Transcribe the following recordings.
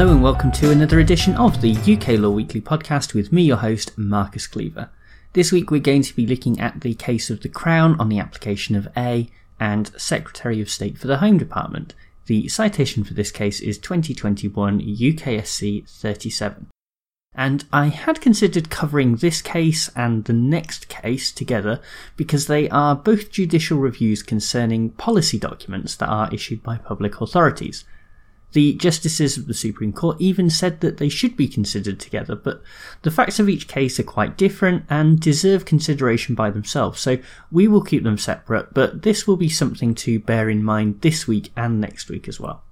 Hello and welcome to another edition of the UK Law Weekly podcast with me, your host, Marcus Cleaver. This week we're going to be looking at the case of the Crown on the application of A and Secretary of State for the Home Department. The citation for this case is 2021 UKSC 37. And I had considered covering this case and the next case together because they are both judicial reviews concerning policy documents that are issued by public authorities. The justices of the Supreme Court even said that they should be considered together, but the facts of each case are quite different and deserve consideration by themselves, so we will keep them separate, but this will be something to bear in mind this week and next week as well.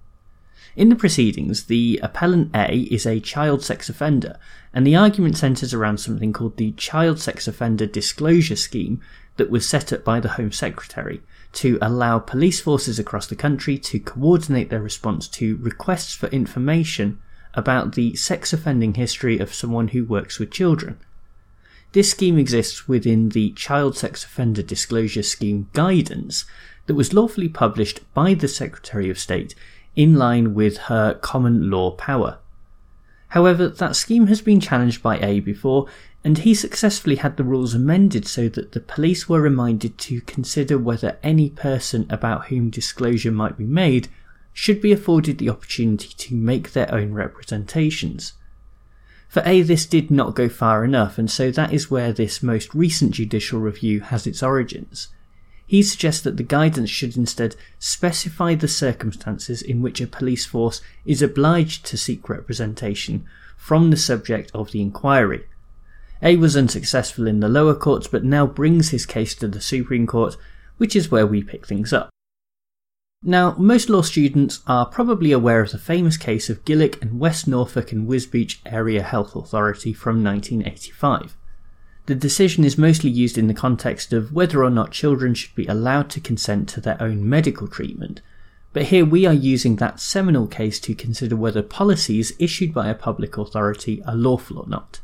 In the proceedings, the appellant A is a child sex offender, and the argument centres around something called the Child Sex Offender Disclosure Scheme that was set up by the Home Secretary to allow police forces across the country to coordinate their response to requests for information about the sex offending history of someone who works with children. This scheme exists within the Child Sex Offender Disclosure Scheme guidance that was lawfully published by the Secretary of State in line with her common law power. However, that scheme has been challenged by A before, and he successfully had the rules amended so that the police were reminded to consider whether any person about whom disclosure might be made should be afforded the opportunity to make their own representations. For A, this did not go far enough, and so that is where this most recent judicial review has its origins. He suggests that the guidance should instead specify the circumstances in which a police force is obliged to seek representation from the subject of the inquiry. A was unsuccessful in the lower courts but now brings his case to the Supreme Court, which is where we pick things up. Now, most law students are probably aware of the famous case of Gillick and West Norfolk and Wisbech Area Health Authority from 1985. The decision is mostly used in the context of whether or not children should be allowed to consent to their own medical treatment, but here we are using that seminal case to consider whether policies issued by a public authority are lawful or not.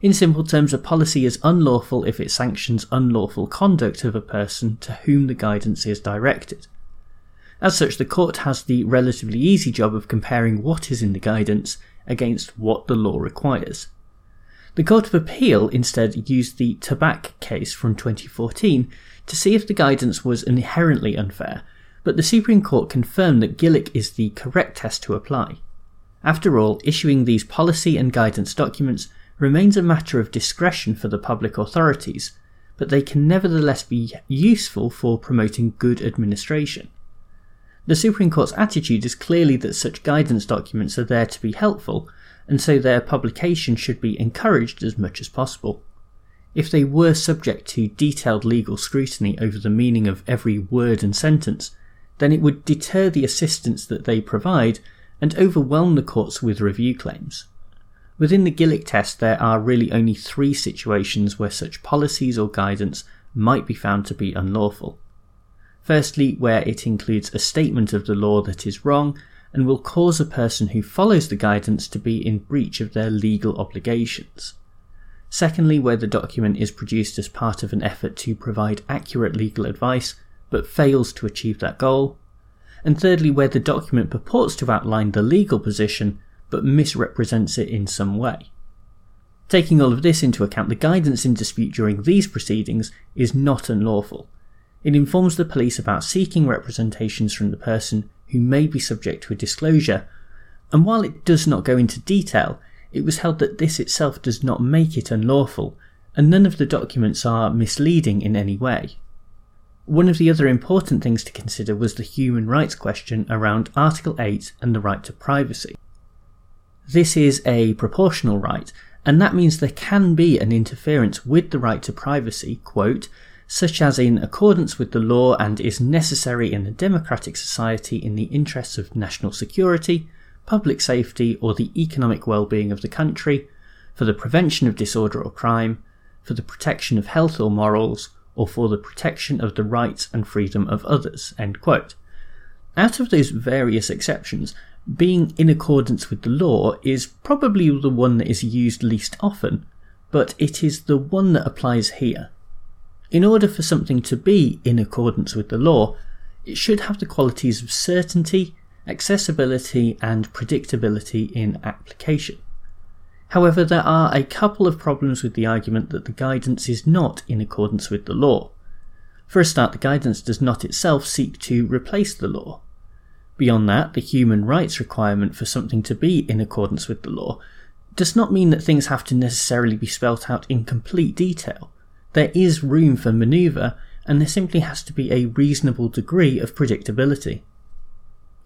In simple terms, a policy is unlawful if it sanctions unlawful conduct of a person to whom the guidance is directed. As such, the court has the relatively easy job of comparing what is in the guidance against what the law requires. The Court of Appeal instead used the Tabbakh case from 2014 to see if the guidance was inherently unfair, but the Supreme Court confirmed that Gillick is the correct test to apply. After all, issuing these policy and guidance documents remains a matter of discretion for the public authorities, but they can nevertheless be useful for promoting good administration. The Supreme Court's attitude is clearly that such guidance documents are there to be helpful, and so their publication should be encouraged as much as possible. If they were subject to detailed legal scrutiny over the meaning of every word and sentence, then it would deter the assistance that they provide and overwhelm the courts with review claims. Within the Gillick test, there are really only three situations where such policies or guidance might be found to be unlawful. Firstly, where it includes a statement of the law that is wrong and will cause a person who follows the guidance to be in breach of their legal obligations. Secondly, where the document is produced as part of an effort to provide accurate legal advice but fails to achieve that goal. And thirdly, where the document purports to outline the legal position but misrepresents it in some way. Taking all of this into account, the guidance in dispute during these proceedings is not unlawful. It informs the police about seeking representations from the person who may be subject to a disclosure, and while it does not go into detail, it was held that this itself does not make it unlawful, and none of the documents are misleading in any way. One of the other important things to consider was the human rights question around Article 8 and the right to privacy. This is a proportional right, and that means there can be an interference with the right to privacy, quote, such as in accordance with the law and is necessary in a democratic society in the interests of national security, public safety, or the economic well being of the country, for the prevention of disorder or crime, for the protection of health or morals, or for the protection of the rights and freedom of others. Out of those various exceptions, being in accordance with the law is probably the one that is used least often, but it is the one that applies here. In order for something to be in accordance with the law, it should have the qualities of certainty, accessibility, and predictability in application. However, there are a couple of problems with the argument that the guidance is not in accordance with the law. For a start, the guidance does not itself seek to replace the law. Beyond that, the human rights requirement for something to be in accordance with the law does not mean that things have to necessarily be spelt out in complete detail. There is room for manoeuvre, and there simply has to be a reasonable degree of predictability.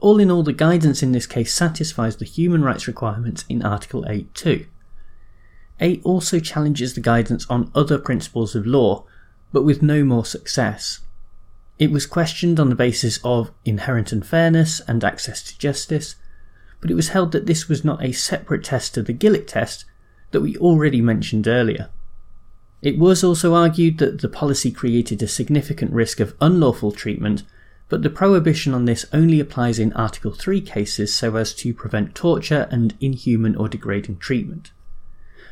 All in all, the guidance in this case satisfies the human rights requirements in Article 8 too. A also challenges the guidance on other principles of law, but with no more success. It was questioned on the basis of inherent unfairness and access to justice, but it was held that this was not a separate test to the Gillick test that we already mentioned earlier. It was also argued that the policy created a significant risk of unlawful treatment, but the prohibition on this only applies in Article 3 cases so as to prevent torture and inhuman or degrading treatment.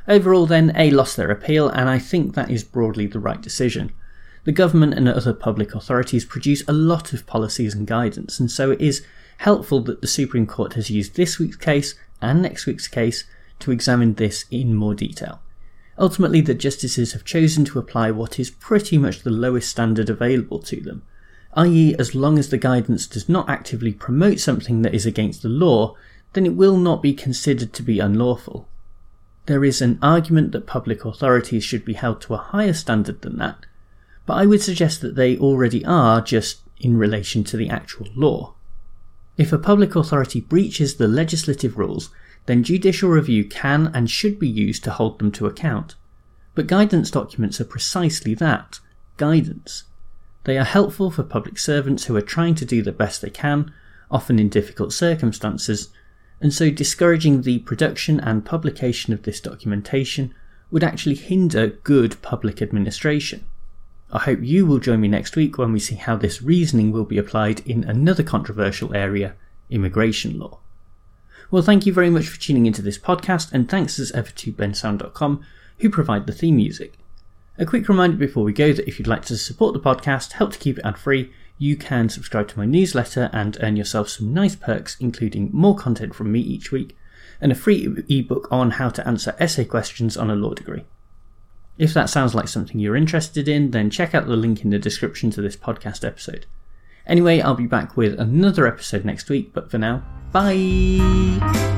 Overall, then, A lost their appeal, and I think that is broadly the right decision. The government and other public authorities produce a lot of policies and guidance, and so it is helpful that the Supreme Court has used this week's case and next week's case to examine this in more detail. Ultimately, the justices have chosen to apply what is pretty much the lowest standard available to them, i.e., as long as the guidance does not actively promote something that is against the law, then it will not be considered to be unlawful. There is an argument that public authorities should be held to a higher standard than that, but I would suggest that they already are just in relation to the actual law. If a public authority breaches the legislative rules, then judicial review can and should be used to hold them to account. But guidance documents are precisely that guidance. They are helpful for public servants who are trying to do the best they can, often in difficult circumstances, and so discouraging the production and publication of this documentation would actually hinder good public administration. I hope you will join me next week when we see how this reasoning will be applied in another controversial area immigration law. Well, thank you very much for tuning into this podcast, and thanks as ever to bensound.com, who provide the theme music. A quick reminder before we go that if you'd like to support the podcast, help to keep it ad free, you can subscribe to my newsletter and earn yourself some nice perks, including more content from me each week, and a free ebook on how to answer essay questions on a law degree. If that sounds like something you're interested in, then check out the link in the description to this podcast episode. Anyway, I'll be back with another episode next week, but for now, bye!